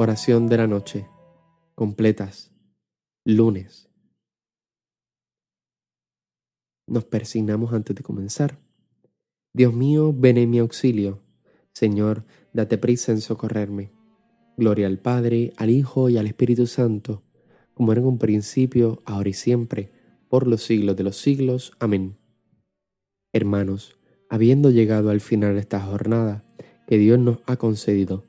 Oración de la noche. Completas. Lunes. Nos persignamos antes de comenzar. Dios mío, ven en mi auxilio. Señor, date prisa en socorrerme. Gloria al Padre, al Hijo y al Espíritu Santo, como era en un principio, ahora y siempre, por los siglos de los siglos. Amén. Hermanos, habiendo llegado al final de esta jornada que Dios nos ha concedido,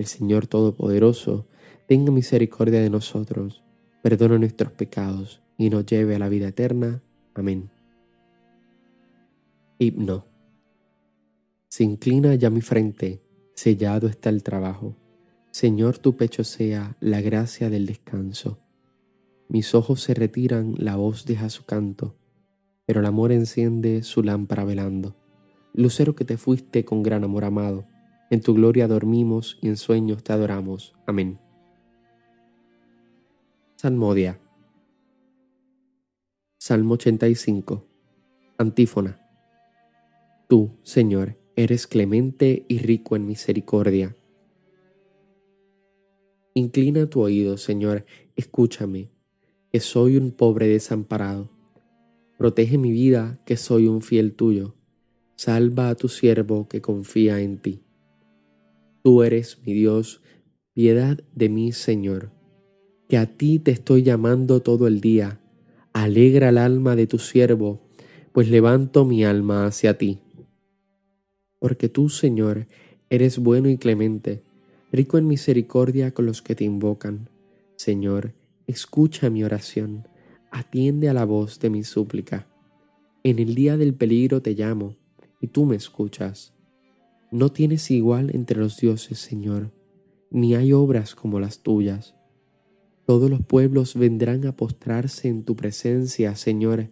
El Señor Todopoderoso tenga misericordia de nosotros, perdona nuestros pecados y nos lleve a la vida eterna. Amén. Himno. Se inclina ya mi frente, sellado está el trabajo. Señor, tu pecho sea la gracia del descanso. Mis ojos se retiran, la voz deja su canto, pero el amor enciende su lámpara velando. Lucero que te fuiste con gran amor amado en tu gloria dormimos y en sueños te adoramos. Amén. Salmodia. Salmo 85. Antífona. Tú, Señor, eres clemente y rico en misericordia. Inclina tu oído, Señor, escúchame, que soy un pobre desamparado. Protege mi vida, que soy un fiel tuyo. Salva a tu siervo que confía en ti. Tú eres mi Dios, piedad de mí, Señor, que a ti te estoy llamando todo el día. Alegra el alma de tu siervo, pues levanto mi alma hacia ti. Porque tú, Señor, eres bueno y clemente, rico en misericordia con los que te invocan. Señor, escucha mi oración, atiende a la voz de mi súplica. En el día del peligro te llamo, y tú me escuchas. No tienes igual entre los dioses, Señor, ni hay obras como las tuyas. Todos los pueblos vendrán a postrarse en tu presencia, Señor.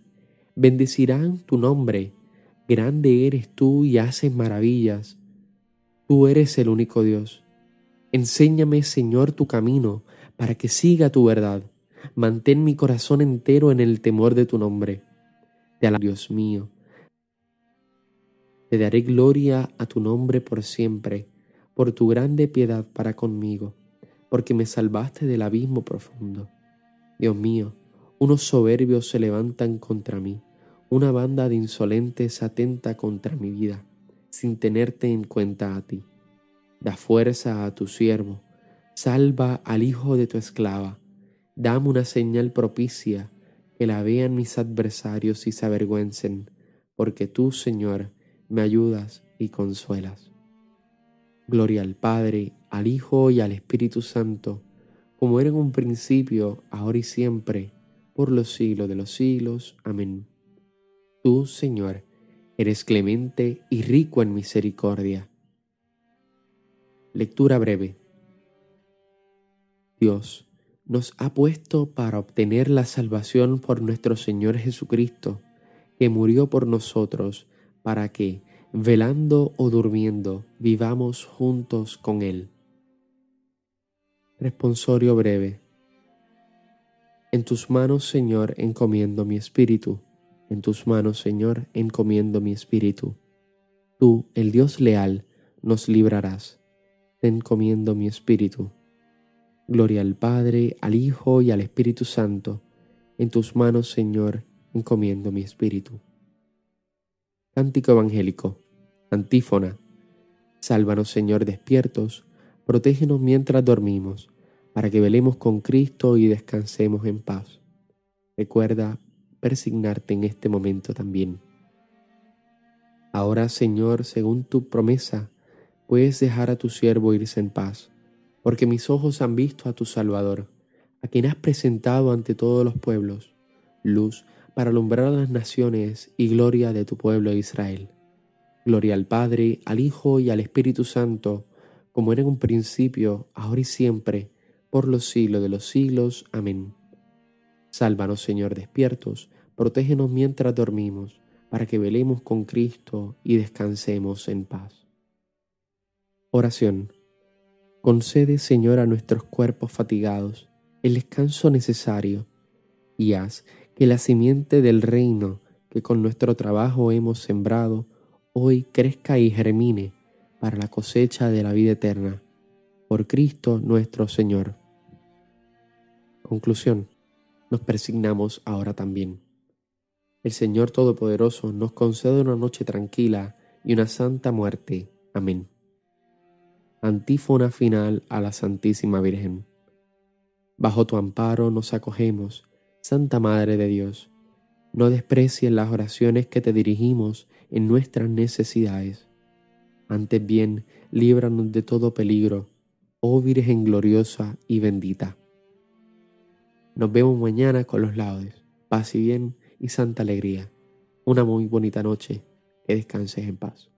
Bendecirán tu nombre. Grande eres tú y haces maravillas. Tú eres el único Dios. Enséñame, Señor, tu camino, para que siga tu verdad. Mantén mi corazón entero en el temor de tu nombre. Te alabo, Dios mío te daré gloria a tu nombre por siempre, por tu grande piedad para conmigo, porque me salvaste del abismo profundo. Dios mío, unos soberbios se levantan contra mí, una banda de insolentes atenta contra mi vida, sin tenerte en cuenta a ti. Da fuerza a tu siervo, salva al hijo de tu esclava, dame una señal propicia, que la vean mis adversarios y se avergüencen, porque tú, Señor, me ayudas y consuelas. Gloria al Padre, al Hijo y al Espíritu Santo, como era en un principio, ahora y siempre, por los siglos de los siglos. Amén. Tú, Señor, eres clemente y rico en misericordia. Lectura breve. Dios nos ha puesto para obtener la salvación por nuestro Señor Jesucristo, que murió por nosotros, para que, velando o durmiendo, vivamos juntos con Él. Responsorio breve. En tus manos, Señor, encomiendo mi espíritu. En tus manos, Señor, encomiendo mi espíritu. Tú, el Dios leal, nos librarás. Te encomiendo mi espíritu. Gloria al Padre, al Hijo y al Espíritu Santo. En tus manos, Señor, encomiendo mi espíritu. Cántico Evangélico. Antífona. Sálvanos, Señor, despiertos, protégenos mientras dormimos, para que velemos con Cristo y descansemos en paz. Recuerda persignarte en este momento también. Ahora, Señor, según tu promesa, puedes dejar a tu siervo irse en paz, porque mis ojos han visto a tu Salvador, a quien has presentado ante todos los pueblos, luz para alumbrar a las naciones y gloria de tu pueblo Israel. Gloria al Padre, al Hijo y al Espíritu Santo, como era en un principio, ahora y siempre, por los siglos de los siglos. Amén. Sálvanos, Señor, despiertos, protégenos mientras dormimos, para que velemos con Cristo y descansemos en paz. Oración. Concede, Señor, a nuestros cuerpos fatigados el descanso necesario y haz que la simiente del reino que con nuestro trabajo hemos sembrado hoy crezca y germine para la cosecha de la vida eterna. Por Cristo nuestro Señor. Conclusión. Nos persignamos ahora también. El Señor Todopoderoso nos concede una noche tranquila y una santa muerte. Amén. Antífona final a la Santísima Virgen. Bajo tu amparo nos acogemos, Santa Madre de Dios. No desprecies las oraciones que te dirigimos en nuestras necesidades. Antes bien, líbranos de todo peligro, oh Virgen gloriosa y bendita. Nos vemos mañana con los laudes. Paz y bien y santa alegría. Una muy bonita noche. Que descanses en paz.